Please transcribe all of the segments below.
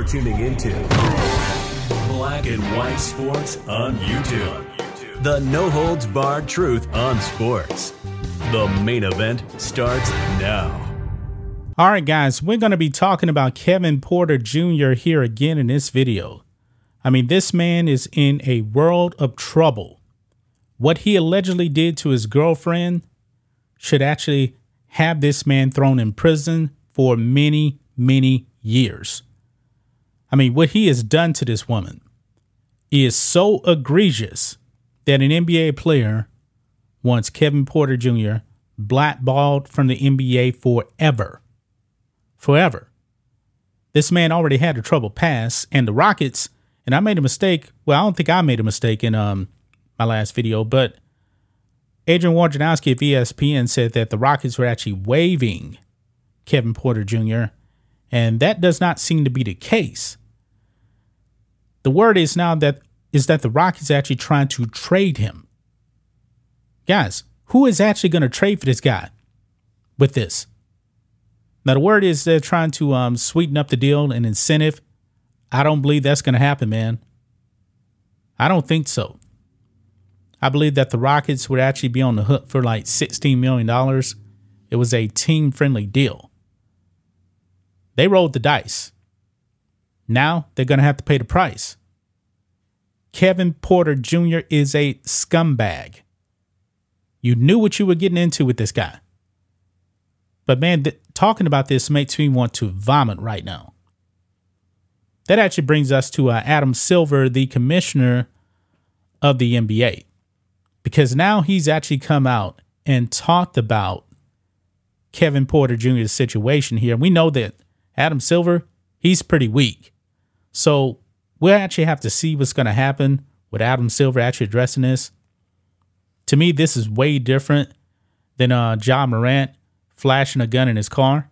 You're tuning into Black and White Sports on YouTube. The no holds barred truth on sports. The main event starts now. All right, guys, we're going to be talking about Kevin Porter Jr. here again in this video. I mean, this man is in a world of trouble. What he allegedly did to his girlfriend should actually have this man thrown in prison for many, many years. I mean, what he has done to this woman is so egregious that an NBA player wants Kevin Porter Jr. blackballed from the NBA forever. Forever. This man already had a trouble pass, and the Rockets, and I made a mistake. Well, I don't think I made a mistake in um my last video, but Adrian Wojnarowski of ESPN said that the Rockets were actually waiving Kevin Porter Jr., and that does not seem to be the case. The word is now that is that the Rockets actually trying to trade him. Guys, who is actually going to trade for this guy with this? Now the word is they're trying to um, sweeten up the deal and incentive. I don't believe that's going to happen, man. I don't think so. I believe that the Rockets would actually be on the hook for like $16 million. It was a team friendly deal. They rolled the dice. Now they're going to have to pay the price. Kevin Porter Jr. is a scumbag. You knew what you were getting into with this guy. But man, th- talking about this makes me want to vomit right now. That actually brings us to uh, Adam Silver, the commissioner of the NBA because now he's actually come out and talked about Kevin Porter Jr.'s situation here. We know that Adam Silver, he's pretty weak. So we'll actually have to see what's going to happen with Adam Silver actually addressing this. To me, this is way different than uh, Ja Morant flashing a gun in his car.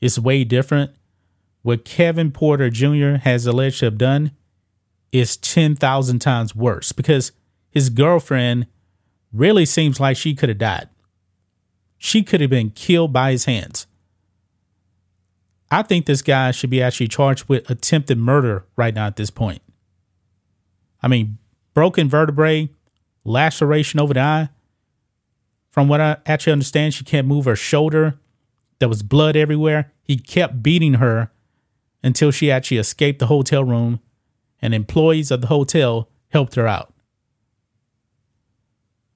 It's way different. What Kevin Porter Jr. has alleged to have done is 10,000 times worse because – his girlfriend really seems like she could have died. She could have been killed by his hands. I think this guy should be actually charged with attempted murder right now at this point. I mean, broken vertebrae, laceration over the eye. From what I actually understand, she can't move her shoulder. There was blood everywhere. He kept beating her until she actually escaped the hotel room, and employees of the hotel helped her out.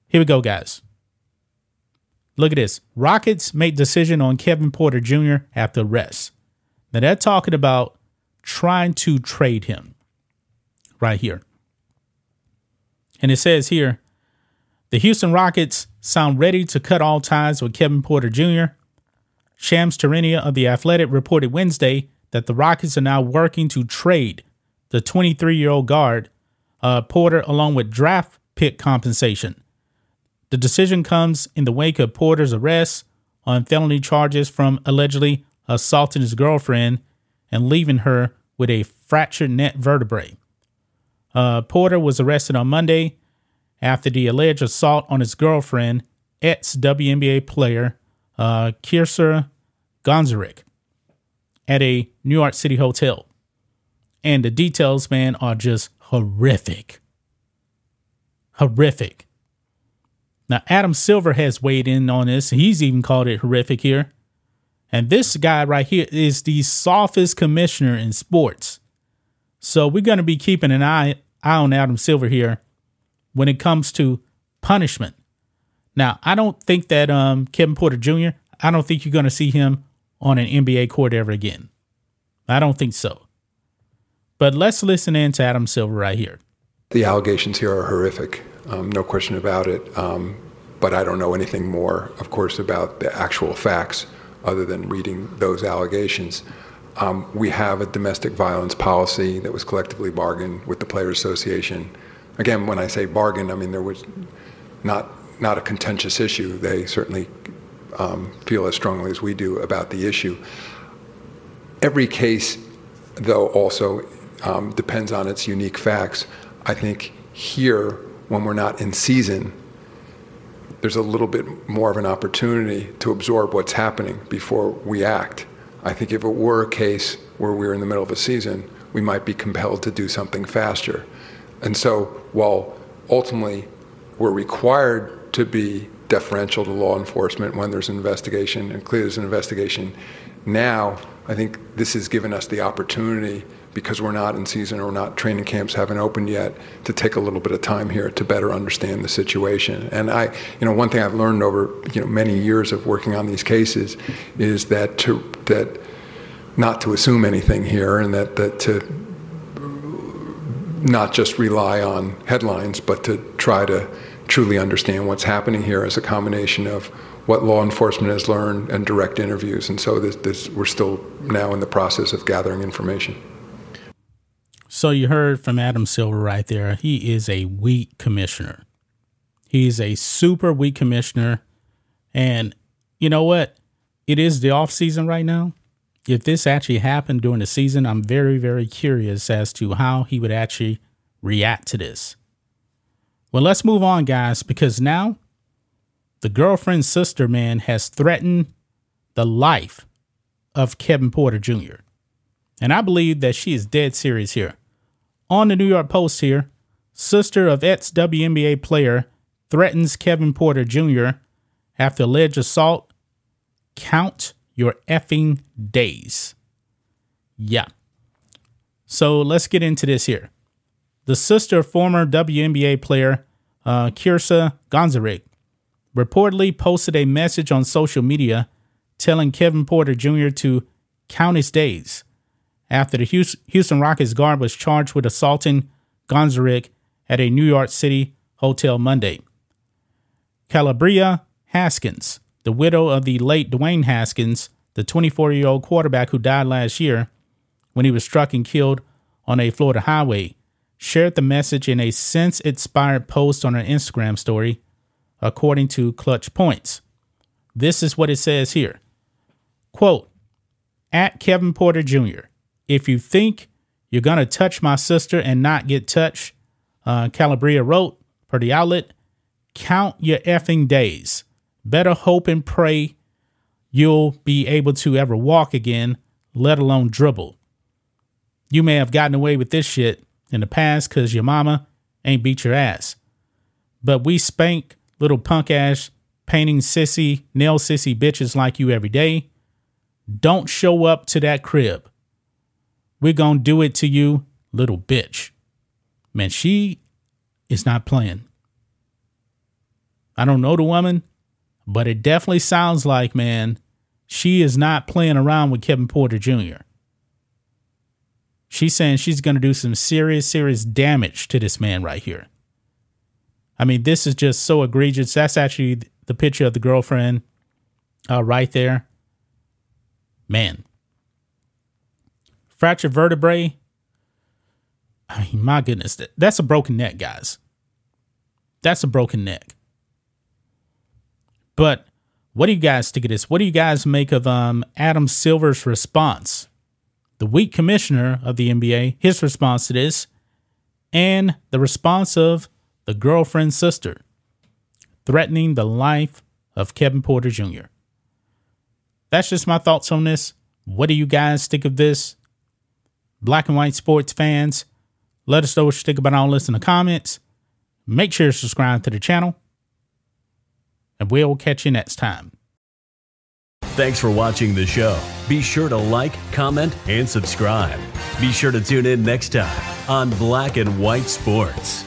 Here we go, guys. Look at this. Rockets make decision on Kevin Porter Jr. after arrest. Now they're talking about trying to trade him right here. And it says here the Houston Rockets sound ready to cut all ties with Kevin Porter Jr. Shams Charania of The Athletic reported Wednesday that the Rockets are now working to trade the 23 year old guard uh, Porter along with draft pick compensation. The decision comes in the wake of Porter's arrest on felony charges from allegedly assaulting his girlfriend and leaving her with a fractured neck vertebrae. Uh, Porter was arrested on Monday after the alleged assault on his girlfriend, ex WNBA player uh, Kirsa Gondrezick, at a New York City hotel. And the details, man, are just horrific. Horrific. Now, Adam Silver has weighed in on this. He's even called it horrific here. And this guy right here is the softest commissioner in sports. So we're going to be keeping an eye, eye on Adam Silver here when it comes to punishment. Now, I don't think that um, Kevin Porter Jr., I don't think you're going to see him on an NBA court ever again. I don't think so. But let's listen in to Adam Silver right here. The allegations here are horrific um, no question about it. Um, but I don't know anything more, of course, about the actual facts other than reading those allegations. Um, we have a domestic violence policy that was collectively bargained with the Players Association. Again, when I say bargain, I mean there was not not a contentious issue. They certainly um, feel as strongly as we do about the issue. Every case, though, also um, depends on its unique facts. I think here when we're not in season, there's a little bit more of an opportunity to absorb what's happening before we act. I think if it were a case where we were in the middle of a season, we might be compelled to do something faster. And so while ultimately we're required to be deferential to law enforcement when there's an investigation and clear there's an investigation, now I think this has given us the opportunity because we're not in season or not training camps haven't opened yet to take a little bit of time here to better understand the situation. And I, you know, one thing I've learned over you know many years of working on these cases is that to that not to assume anything here and that that to not just rely on headlines, but to try to truly understand what's happening here as a combination of what law enforcement has learned and direct interviews. And so this, this, we're still now in the process of gathering information. So you heard from Adam Silver right there. He is a weak commissioner. He's a super weak commissioner. And you know what? It is the off season right now. If this actually happened during the season, I'm very, very curious as to how he would actually react to this. Well, let's move on, guys, because now the girlfriend's sister, man, has threatened the life of Kevin Porter Jr. And I believe that she is dead serious here. On the New York Post here, sister of ex WNBA player threatens Kevin Porter Jr. after alleged assault. Count your effing days. Yeah. So let's get into this here. The sister of former WNBA player uh, Kirsa Gonzalez reportedly posted a message on social media telling Kevin Porter Jr. to count his days after the Houston Rockets guard was charged with assaulting Gonzalez at a New York City hotel Monday. Kalabrya Haskins, the widow of the late Dwayne Haskins, the 24 year old quarterback who died last year when he was struck and killed on a Florida highway, shared the message in a since inspired post on her Instagram story, according to Clutch Points. This is what it says here. Quote, at Kevin Porter Jr., if you think you're going to touch my sister and not get touched, uh, Kalabrya wrote per the outlet, count your effing days. Better hope and pray you'll be able to ever walk again, let alone dribble. You may have gotten away with this shit, in the past because your mama ain't beat your ass. But we spank little punk ass, painting sissy, nail sissy bitches like you every day. Don't show up to that crib. We're going to do it to you, little bitch. Man, she is not playing. I don't know the woman, but it definitely sounds like, man, she is not playing around with Kevin Porter Jr. She's saying she's going to do some serious, serious damage to this man right here. I mean, this is just so egregious. That's actually the picture of the girlfriend uh, right there. Man. Fractured vertebrae. I mean, my goodness. That's a broken neck, guys. That's a broken neck. But what do you guys think of this? What do you guys make of um, Adam Silver's response the weak commissioner of the NBA, his response to this, and the response of the girlfriend's sister, threatening the life of Kevin Porter Jr. That's just my thoughts on this. What do you guys think of this? Black and white sports fans, let us know what you think about all this in the comments. Make sure to subscribe to the channel, and we'll catch you next time. Thanks for watching the show. Be sure to like, comment, and subscribe. Be sure to tune in next time on Black and White Sports.